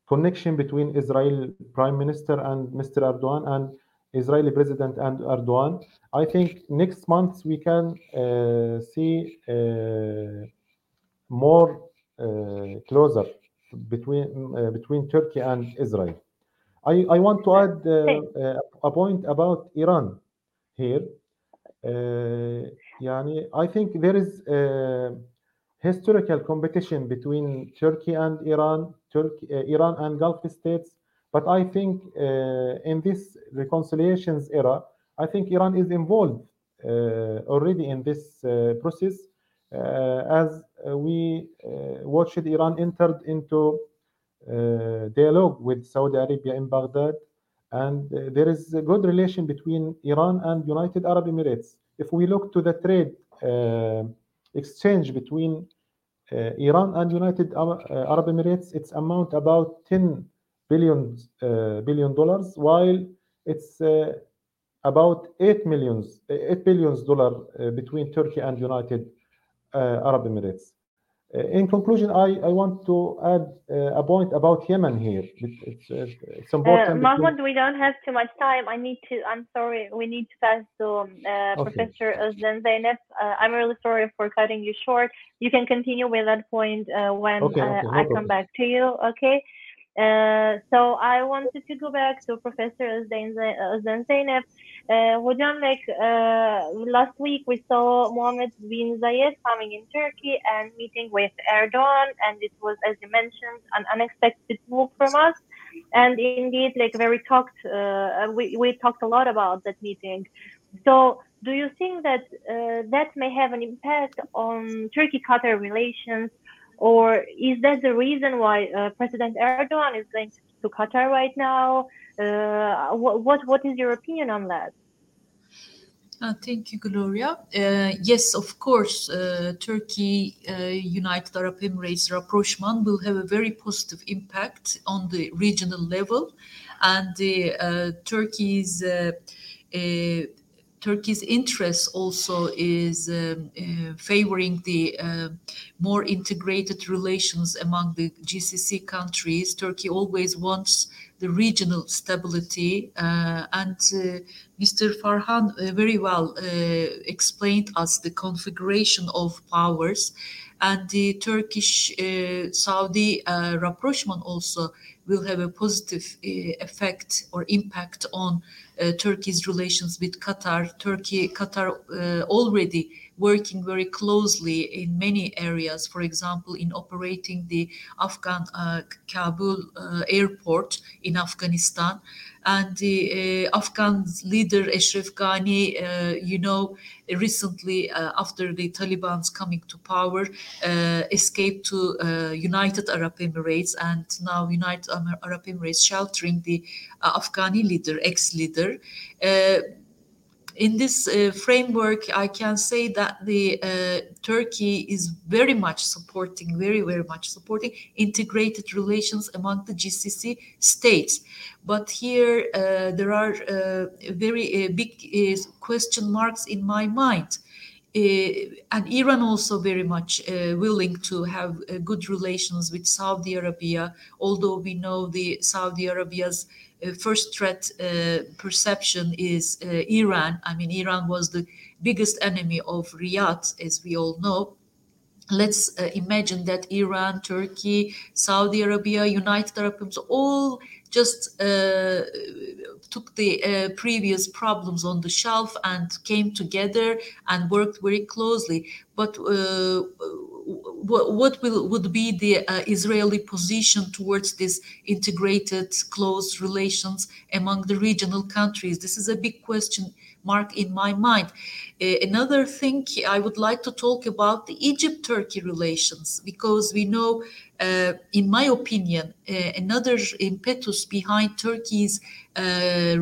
connection between Israel Prime Minister and Mr. Erdogan and Israeli President and Erdogan. I think next month we can uh, see uh, more uh, closer between between Turkey and Israel. I, I want to add a point about Iran here yani I think there is a historical competition between Turkey and Iran, Turkey, Iran and Gulf states. But I think in this reconciliations era, I think Iran is involved already in this process. as we watched Iran entered into dialogue with Saudi Arabia in Baghdad and uh, there is a good relation between Iran and United Arab Emirates. If we look to the trade uh, exchange between uh, Iran and United Arab Emirates, it's amount about 10 billion billion dollars, while it's about 8 millions 8 billions dollar between Turkey and United Arab Emirates. In conclusion, I, I want to add uh, a point about Yemen here. It, it's, it's Uh, important. because- Mahmoud, we don't have too much time. I need to, I'm sorry, we need to pass to um, uh, Okay. Professor Özden Zeynep. Uh, I'm really sorry for cutting you short. You can continue with that point uh, when Okay, uh, okay, no I come back to you, okay? Uh, so I wanted to go back to Professor Özden. Uh, hocam, like uh, last week we saw Mohammed bin Zayed coming in Turkey and meeting with Erdogan, and it was, as you mentioned, an unexpected move from us. And indeed like very talked uh, we, we talked a lot about that meeting. So do you think that uh, that may have an impact on turkey qatar relations or is that the reason why uh, president erdogan is going to qatar right now? Uh, what, what what is your opinion on that? Uh, thank you, Gloria. Uh, yes, of course, uh, Turkey, uh, United Arab Emirates rapprochement will have a very positive impact on the regional level, and uh, Turkey's uh, Turkey's interest also is um, uh, favoring the uh, more integrated relations among the GCC countries. Turkey always wants the regional stability, uh, and uh, Mr. Farhan uh, very well uh, explained us the configuration of powers, and the Turkish Saudi rapprochement also will have a positive effect or impact on Turkey's relations with Qatar. Turkey, Qatar uh, already working very closely in many areas, for example, in operating the Afghan uh, Kabul uh, airport in Afghanistan. And the uh, Afghan leader Ashraf Ghani, uh, you know, recently uh, after the Taliban's coming to power, uh, escaped to uh, United Arab Emirates, and now United Arab Emirates sheltering the uh, Afghani leader, ex-leader. In this uh, framework, I can say that the uh, Turkey is very much supporting, very very much supporting integrated relations among the GCC states. But here uh, there are uh, very uh, big uh, question marks in my mind. And Iran also very much willing to have good relations with Saudi Arabia, although we know the Saudi Arabia's first threat uh, perception is uh, Iran. I mean, Iran was the biggest enemy of Riyadh, as we all know. Let's uh, imagine that Iran, Turkey, Saudi Arabia, United Arab Emirates all just uh, took the uh, previous problems on the shelf and came together and worked very closely. But uh, what, will would be the uh, Israeli position towards this integrated, close relations among the regional countries? This is a big question mark in my mind. Uh, another thing I would like to talk about the Egypt-Turkey relations because we know, uh, in my opinion, uh, another impetus behind Turkey's uh,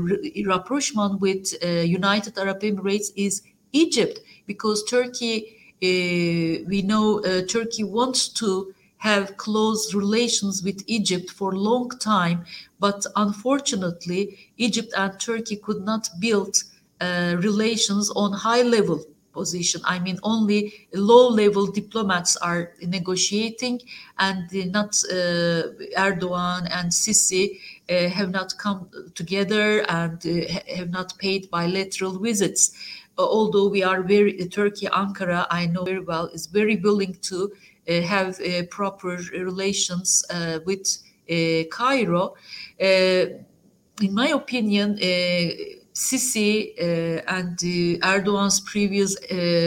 rapprochement with uh, United Arab Emirates is Egypt because Turkey we know uh, Turkey wants to have close relations with Egypt for a long time, but unfortunately, Egypt and Turkey could not build uh, relations on high level position. I mean, only low level diplomats are negotiating, and not uh, Erdogan and Sisi uh, have not come together and have not paid bilateral visits although we are very uh, Turkey, Ankara, I know very well, is very willing to uh, have uh, proper relations uh, with uh, Cairo. Uh, in my opinion, Sisi and Erdogan's previous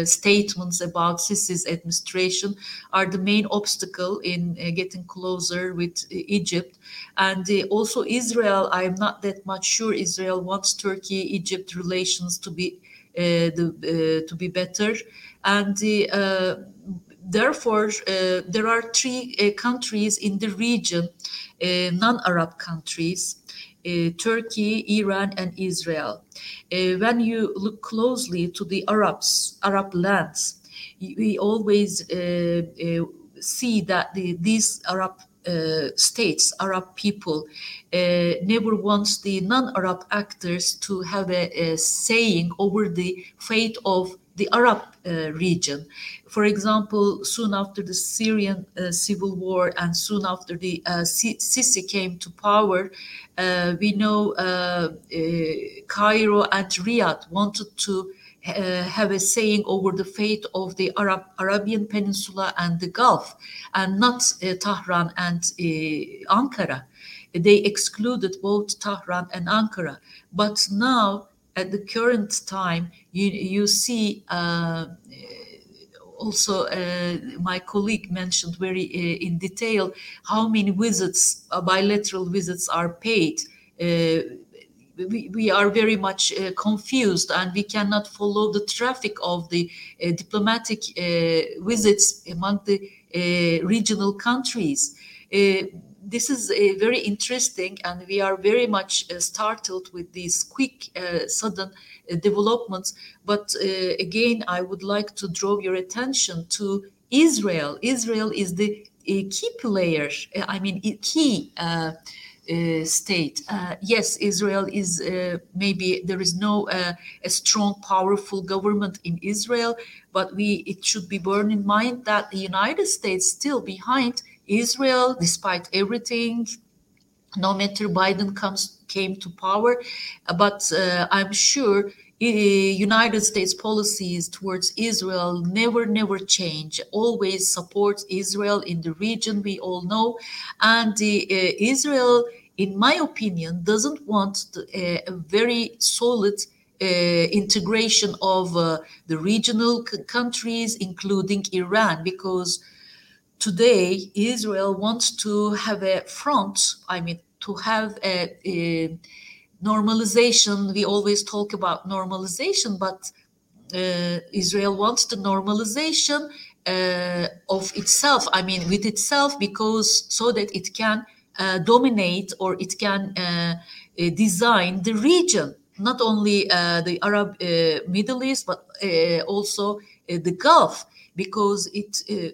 statements about Sisi's administration are the main obstacle in getting closer with Egypt. And also Israel, I am not that much sure Israel wants Turkey-Egypt relations to be uh, Uh, the, uh, to be better. And uh, therefore, uh, there are three uh, countries in the region, non-Arab countries, Turkey, Iran, and Israel. when you look closely to the Arabs, Arab lands, we always see that the, these Arab uh, states, Arab people, uh, never wants the non-Arab actors to have a, a, saying over the fate of the Arab uh, region. For example, soon after the Syrian uh, civil war and soon after the uh, Sisi came to power, uh, we know uh, Cairo and Riyadh wanted to uh, have a saying over the fate of the Arab Arabian Peninsula and the Gulf, and not uh, Tehran and uh, Ankara. They excluded both Tehran and Ankara. But now, at the current time, you, you see uh, also uh, my colleague mentioned very uh, in detail how many visits, bilateral visits are paid we, we are very much uh, confused and we cannot follow the traffic of the uh, diplomatic uh, visits among the uh, regional countries. Uh, this is very interesting and we are very much startled with these quick, sudden developments. But again, I would like to draw your attention to Israel. Israel is the key player, I mean, key uh, state. Uh, yes, Israel is uh, maybe there is no uh, a strong, powerful government in Israel, but we it should be borne in mind that the United States still behind Israel, despite everything. No matter Biden comes came to power, but uh, I'm sure United States policies towards Israel never, never change. Always support Israel in the region. We all know, and uh, Israel in my opinion, doesn't want a, a very solid uh, integration of uh, the regional c- countries, including Iran, because today Israel wants to have a front, I mean, to have a, a normalization. We always talk about normalization, but uh, Israel wants the normalization uh, of itself, I mean, with itself, because so that it can uh, dominate or it can uh, uh, design the region, not only the Arab Middle East, but also the Gulf because it, uh,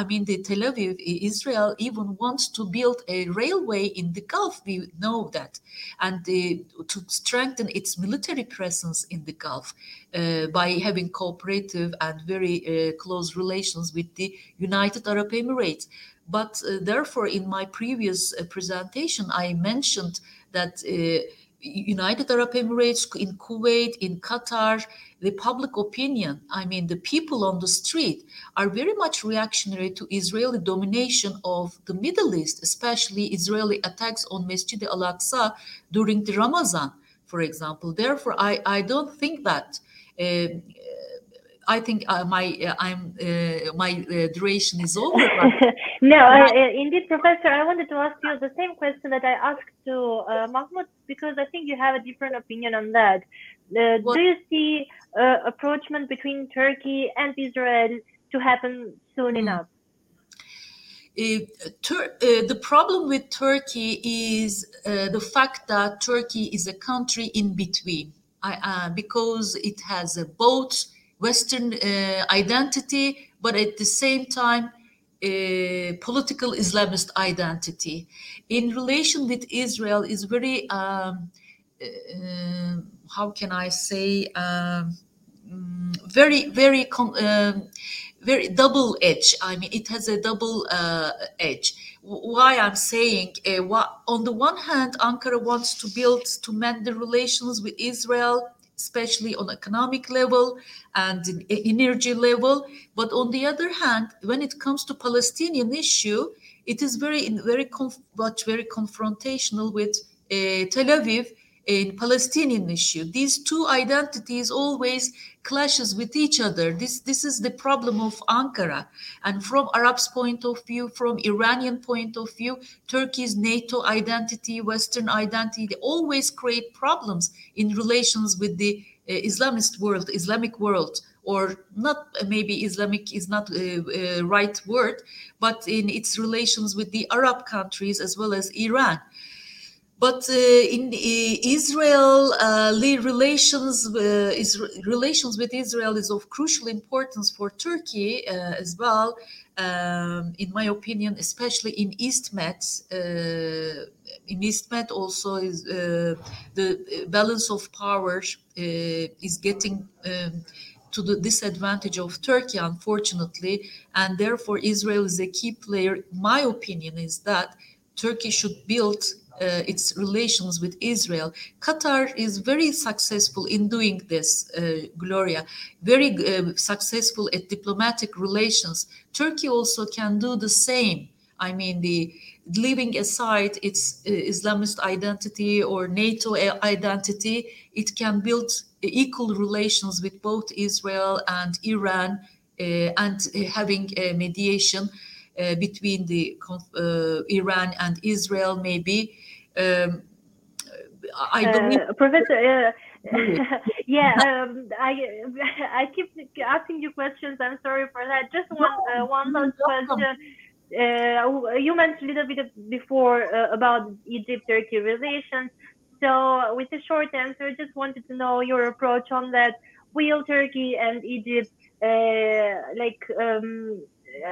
I mean, the Tel Aviv, Israel even wants to build a railway in the Gulf. We know that, and uh, to strengthen its military presence in the Gulf uh, by having cooperative and very close relations with the United Arab Emirates. But uh, therefore, in my previous uh, presentation, I mentioned that uh, United Arab Emirates, in Kuwait, in Qatar, the public opinion, I mean, the people on the street, are very much reactionary to Israeli domination of the Middle East, especially Israeli attacks on Masjid al Aqsa during the Ramadan, for example. Therefore, I, I don't think that. Uh, I think uh, my uh, I'm uh, my duration is over. no, indeed, Professor. I wanted to ask you the same question that I asked to Mahmoud because I think you have a different opinion on that. do you see approachment between Turkey and Israel to happen soon mm. enough? Uh, Tur- uh, the problem with Turkey is uh, the fact that Turkey is a country in between, because it has a both Western uh, identity, but at the same time, uh, political Islamist identity. In relation with Israel, is very um, uh, how can I say um, very very um, very double edge. I mean, it has a double uh, edge. Why I'm saying, uh, on the one hand, Ankara wants to build to mend the relations with Israel especially on economic level and energy level. But on the other hand, when it comes to Palestinian issue, it is very, very, much very confrontational with uh, Tel Aviv in Palestinian issue. These two identities always clashes with each other. This this is the problem of Ankara. And from Arabs' point of view, from Iranian point of view, Turkey's NATO identity, Western identity, they always create problems in relations with the uh, Islamist world, Islamic world or not maybe islamic is not a, right word but in its relations with the arab countries as well as iran but uh, in uh, Israel, uh, relations is relations with Israel is of crucial importance for Turkey as well. Um, in my opinion, especially in East Med, in East Med also is the balance of power is getting um, to the disadvantage of Turkey, unfortunately, and therefore Israel is a key player. My opinion is that Turkey should build uh, its relations with Israel. Qatar is very successful in doing this, uh, Gloria, very uh, successful at diplomatic relations. Turkey also can do the same. I mean, the leaving aside its uh, Islamist identity or NATO identity, it can build equal relations with both Israel and Iran uh, and having a mediation uh, between the uh, Iran and Israel, maybe. Um, I Uh. Professor, uh, yeah, um, I I keep asking you questions. I'm sorry for that. Just one uh, one last question. Uh, you mentioned a little bit before uh, about Egypt-Turkey relations. So, with a short answer, just wanted to know your approach on that. Will Turkey and Egypt uh, like um,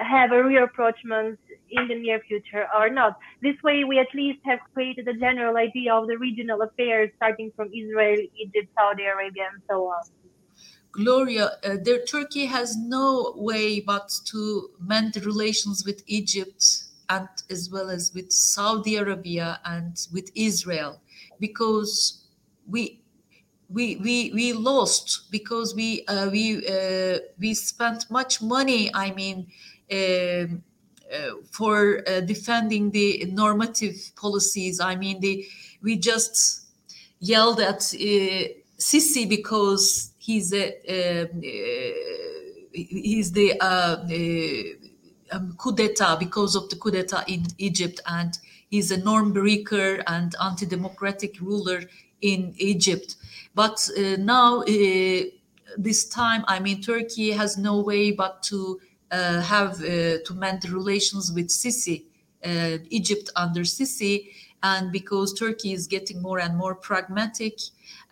have a reapproachment in the near future or not? This way, we at least have created a general idea of the regional affairs, starting from Israel, Egypt, Saudi Arabia, and so on. Gloria, uh, there, Turkey has no way but to mend the relations with Egypt and as well as with Saudi Arabia and with Israel because we we we we lost because we uh, we uh, we spent much money. I mean. Um, uh, for uh, defending the normative policies, I mean, the we just yelled at uh, Sisi because he's a um, uh, he's the um, coup d'état because of the coup d'état in Egypt, and he's a norm breaker and anti-democratic ruler in Egypt. But uh, now, uh, this time, I mean, Turkey has no way but to uh, have to mend relations with Sisi, Egypt under Sisi, and because Turkey is getting more and more pragmatic,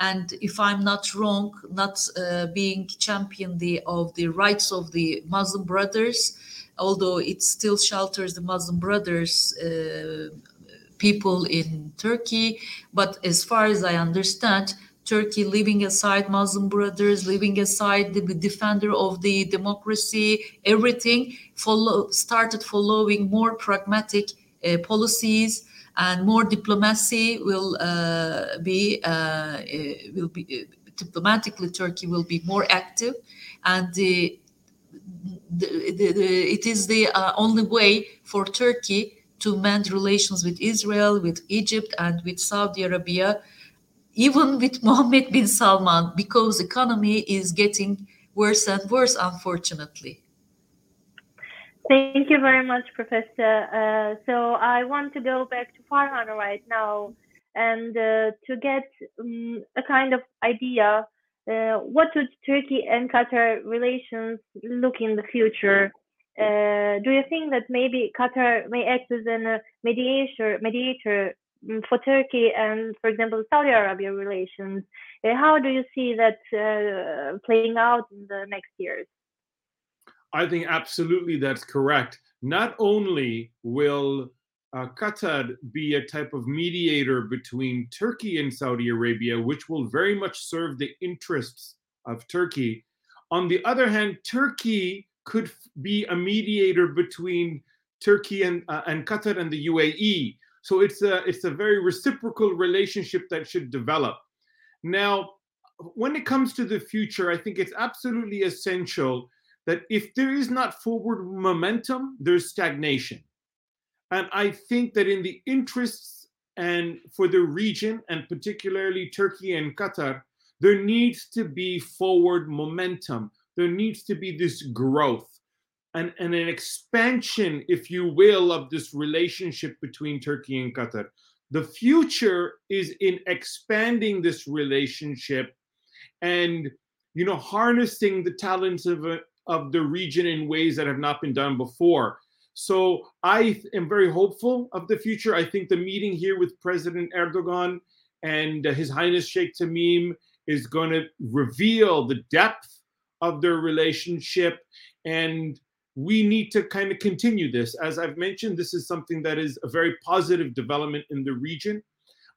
and if I'm not wrong, not uh, being champion the, of the rights of the Muslim brothers, although it still shelters the Muslim brothers uh, people in Turkey. But as far as I understand, Turkey leaving aside Muslim brothers, leaving aside the defender of the democracy, everything follow started following more pragmatic uh, policies and more diplomacy will uh, be uh, uh will be diplomatically Turkey will be more active and the, the, the, the it is the uh, only way for Turkey to mend relations with Israel, with Egypt, and with Saudi Arabia even with Mohammed bin Salman, because economy is getting worse and worse, unfortunately. Thank you very much, Professor. Uh, so I want to go back to Farhan right now and uh, to get um, a kind of idea. Uh, what would Turkey and Qatar relations look in the future? Uh, do you think that maybe Qatar may act as a mediator, mediator for Turkey and, for example, Saudi Arabia relations. Uh, how do you see that uh, playing out in the next years? I think absolutely that's correct. Not only will uh, Qatar be a type of mediator between Turkey and Saudi Arabia, which will very much serve the interests of Turkey. On the other hand, Turkey could be a mediator between Turkey and, uh, and Qatar and the UAE. So it's a it's a very reciprocal relationship that should develop. Now, when it comes to the future, I think it's absolutely essential that if there is not forward momentum, there's stagnation. And I think that in the interests and for the region, and particularly Turkey and Qatar, there needs to be forward momentum. There needs to be this growth and, an expansion, if you will, of this relationship between Turkey and Qatar. The future is in expanding this relationship and you know harnessing the talents of, a, of the region in ways that have not been done before. So I am very hopeful of the future. I think the meeting here with President Erdogan and His Highness Sheikh Tamim is going to reveal the depth of their relationship and we need to kind of continue this. As I've mentioned, this is something that is a very positive development in the region.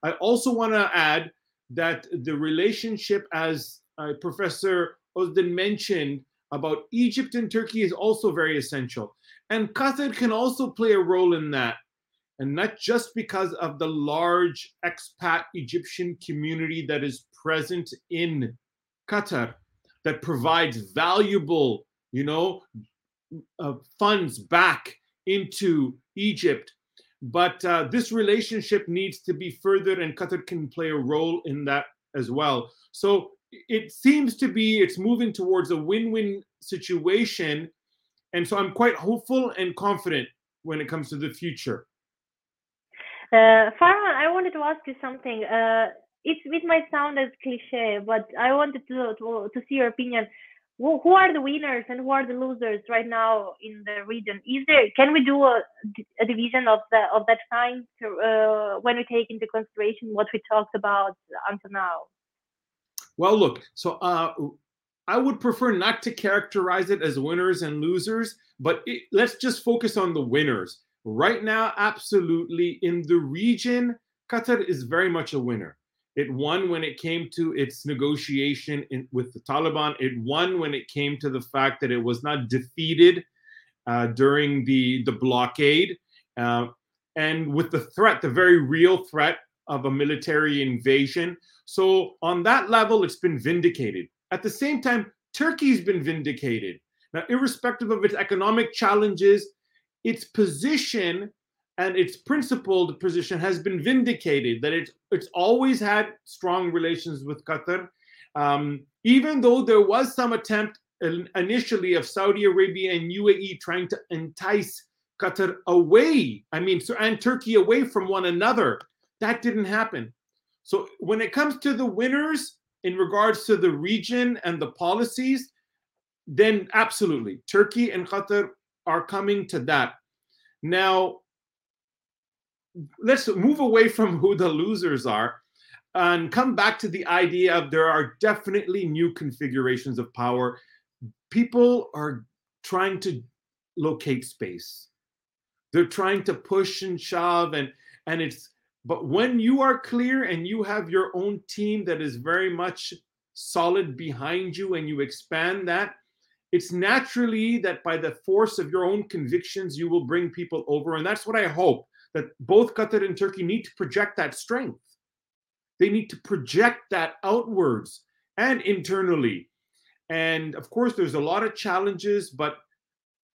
I also want to add that the relationship, as uh, Professor Özden mentioned about Egypt and Turkey is also very essential. And Qatar can also play a role in that. And not just because of the large expat Egyptian community that is present in Qatar, that provides valuable, you know, uh, funds back into Egypt. But uh, this relationship needs to be furthered, and Qatar can play a role in that as well. So it seems to be it's moving towards a win-win situation, and so I'm quite hopeful and confident when it comes to the future. Uh, Farhan, I wanted to ask you something. Uh, it, it might sound as cliche, but I wanted to, to, to see your opinion. Who, are the winners and who are the losers right now in the region? Is there can we do a, a division of that of that kind uh, when we take into consideration what we talked about until now? Well, look, so uh, I would prefer not to characterize it as winners and losers, but it, let's just focus on the winners. Right now, absolutely, in the region, Qatar is very much a winner. It won when it came to its negotiation in, with the Taliban. It won when it came to the fact that it was not defeated uh, during the, the blockade. Uh, and with the threat, the very real threat of a military invasion. So, on that level, it's been vindicated. At the same time, Turkey's been vindicated. Now, irrespective of its economic challenges, its position and its principled position has been vindicated that it's it's always had strong relations with Qatar. Um, even though there was some attempt initially of Saudi Arabia and UAE trying to entice Qatar away I mean so and Turkey away from one another that didn't happen. So when it comes to the winners in regards to the region and the policies then absolutely Turkey and Qatar are coming to that. Now let's move away from who the losers are and come back to the idea of there are definitely new configurations of power. People are trying to locate space. They're trying to push and shove and and it's but when you are clear and you have your own team that is very much solid behind you and you expand that, it's naturally that by the force of your own convictions you will bring people over and that's what I hope that both Qatar and Turkey need to project that strength. They need to project that outwards and internally. And of course, there's a lot of challenges, but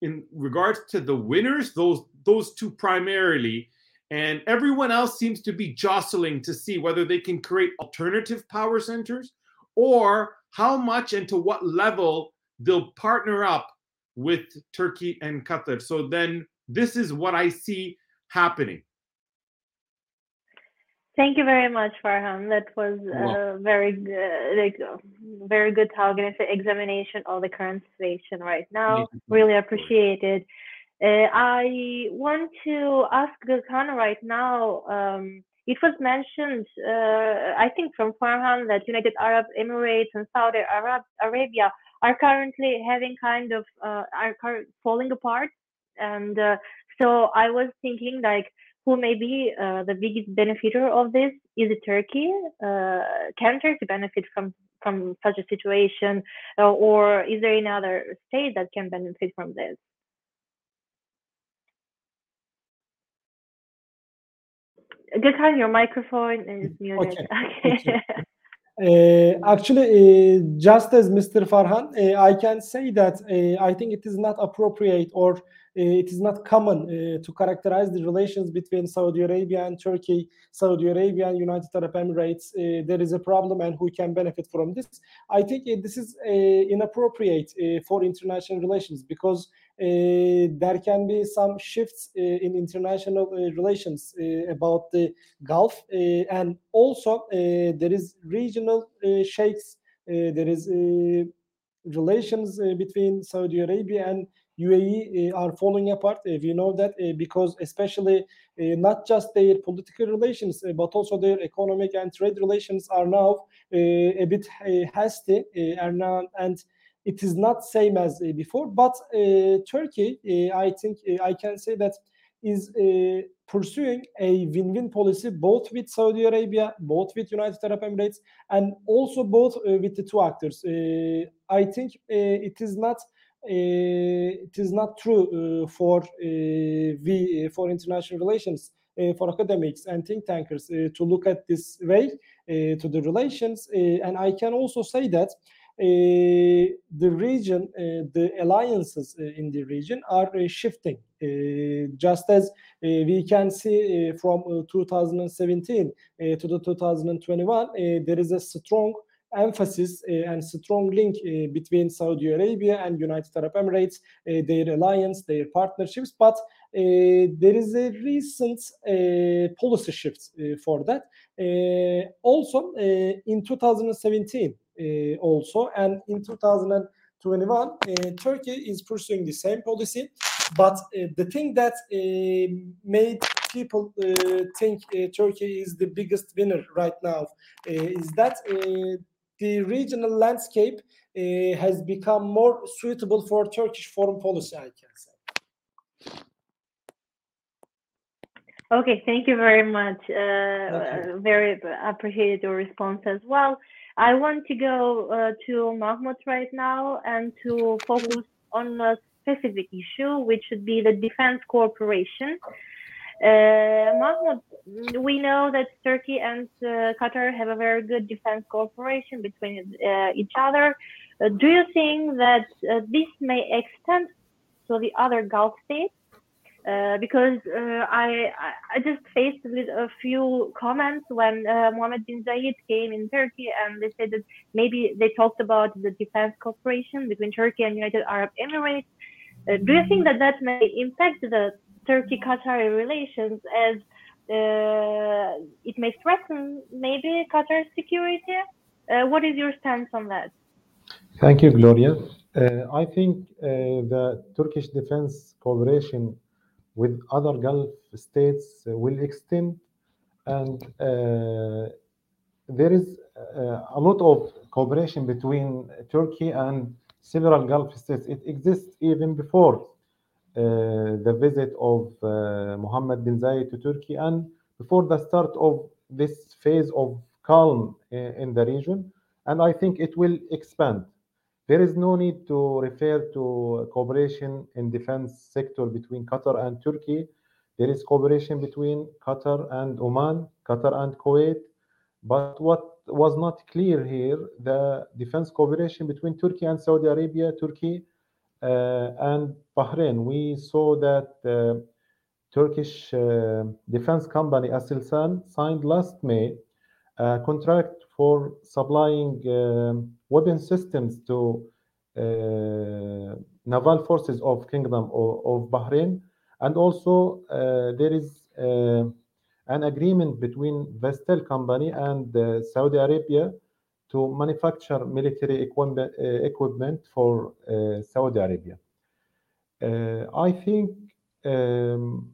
in regards to the winners, those those two primarily, and everyone else seems to be jostling to see whether they can create alternative power centers or how much and to what level they'll partner up with Turkey and Qatar. So then this is what I see happening. Thank you very much, Farhan. That was a very good, like, very good talk and examination of the current situation right now. Really appreciate it. Uh, I want to ask Gökhan right now. Um, it was mentioned, uh, I think, from Farhan that United Arab Emirates and Saudi Arab, Arabia are currently having kind of uh, are falling apart, and uh, so I was thinking like who may be uh, the biggest benefiter of this? Is it Turkey? Uh, can Turkey benefit from from such a situation, uh, or is there any other state that can benefit from this? Gökhan, your microphone is muted. Okay. okay. Uh, actually, uh, just as Mr. Farhan, uh, I can say that uh, I think it is not appropriate or uh, it is not common uh, to characterize the relations between Saudi Arabia and Turkey, Saudi Arabia and United Arab Emirates. there is a problem and who can benefit from this. I think this is inappropriate for international relations because there can be some shifts in international relations about the Gulf, and also there is regional shakes. there is relations between Saudi Arabia and UAE are falling apart. Uh, we know that because especially not just their political relations, but also their economic and trade relations are now a bit hasty are now, and it is not same as before. But Turkey, I think I can say that is uh, pursuing a win-win policy both with Saudi Arabia, both with United Arab Emirates, and also both uh, with the two actors. Uh, I think uh, it is not uh, it is not true for we for international relations for academics and think tankers to look at this way to the relations. and I can also say that uh, Uh, the region, uh, the alliances uh, in the region are uh, shifting. Uh, just as we can see from 2017 to the 2021, there is a strong emphasis uh, and strong link uh, between Saudi Arabia and United Arab Emirates, uh, their alliance, their partnerships. But there is a recent policy shift for that. also, in 2017, also, and in 2021, Turkey is pursuing the same policy. But the thing that made people uh, think uh, Turkey is the biggest winner right now uh, is that the regional landscape uh, has become more suitable for Turkish foreign policy, I can say. Okay, thank you very much. Uh, very appreciated your response as well. I want to go uh, to Mahmoud right now and to focus on a specific issue, which should be the defense cooperation. Uh, Mahmoud, we know that Turkey and uh, Qatar have a very good defense cooperation between uh, each other. Uh, do you think that uh, this may extend to the other Gulf states? Uh, because I I just faced with a few comments when Mohammed bin Zayed came in Turkey and they said that maybe they talked about the defense cooperation between Turkey and United Arab Emirates. do you think that that may impact the Turkey-Qatari relations as uh, it may threaten maybe Qatar's security. Uh, what is your stance on that? Thank you, Gloria. Uh, I think uh, the Turkish defense cooperation with other Gulf states will extend, and uh, there is uh, a lot of cooperation between Turkey and several Gulf states. It exists even before uh, the visit of uh, Mohammed bin Zayed to Turkey and before the start of this phase of calm in the region. And I think it will expand. There is no need to refer to cooperation in defense sector between Qatar and Turkey. There is cooperation between Qatar and Oman, Qatar and Kuwait. But what was not clear here, the defense cooperation between Turkey and Saudi Arabia, Turkey uh, and Bahrain, we saw that uh, Turkish uh, defense company Aselsan signed last May contract for supplying um, weapon systems to naval forces of Kingdom of, of Bahrain, and also there is an agreement between Vestel company and Saudi Arabia to manufacture military equipment, uh, equipment for uh, Saudi Arabia. Uh, I think, um,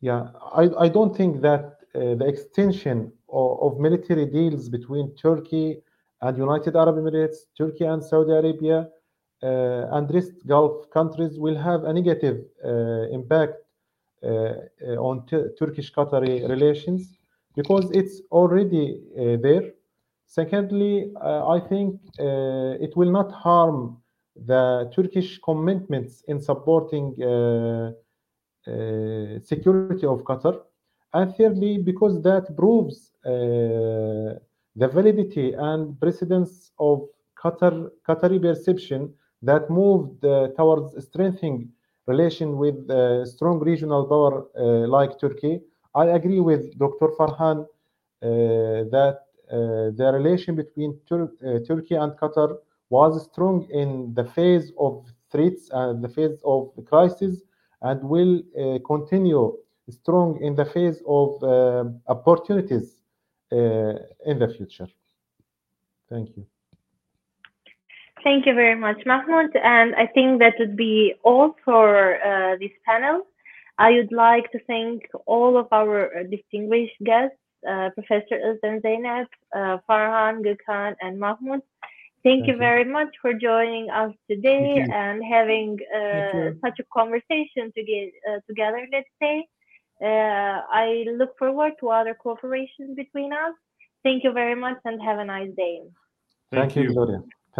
yeah, I, I don't think that the extension of, military deals between Turkey and United Arab Emirates, Turkey and Saudi Arabia, uh, and rest Gulf countries will have a negative uh, impact uh, on Turkish-Qatari relations because it's already there Secondly, I think it will not harm the Turkish commitments in supporting security of Qatar. And thirdly, because that proves the validity and precedence of Qatar, Qatari perception that moved uh, towards strengthening relation with uh, strong regional power uh, like Turkey. I agree with Dr. Farhan that uh, the relation between Tur uh, Turkey and Qatar was strong in the phase of threats and the phase of the crisis and will uh, continue strong in the phase of opportunities in the future. Thank you. Thank you very much, Mahmoud. And I think that would be all for uh, this panel. I would like to thank all of our distinguished guests uh, Professor Özlem Zeynep, uh, Farhan, Gökhan, and Mahmoud. Thank, Thank you, you very much for joining us today and having uh, such a conversation to get, uh, together, let's say. Uh, I look forward to other cooperation between us. Thank you very much and have a nice day. Thank, you, Gloria.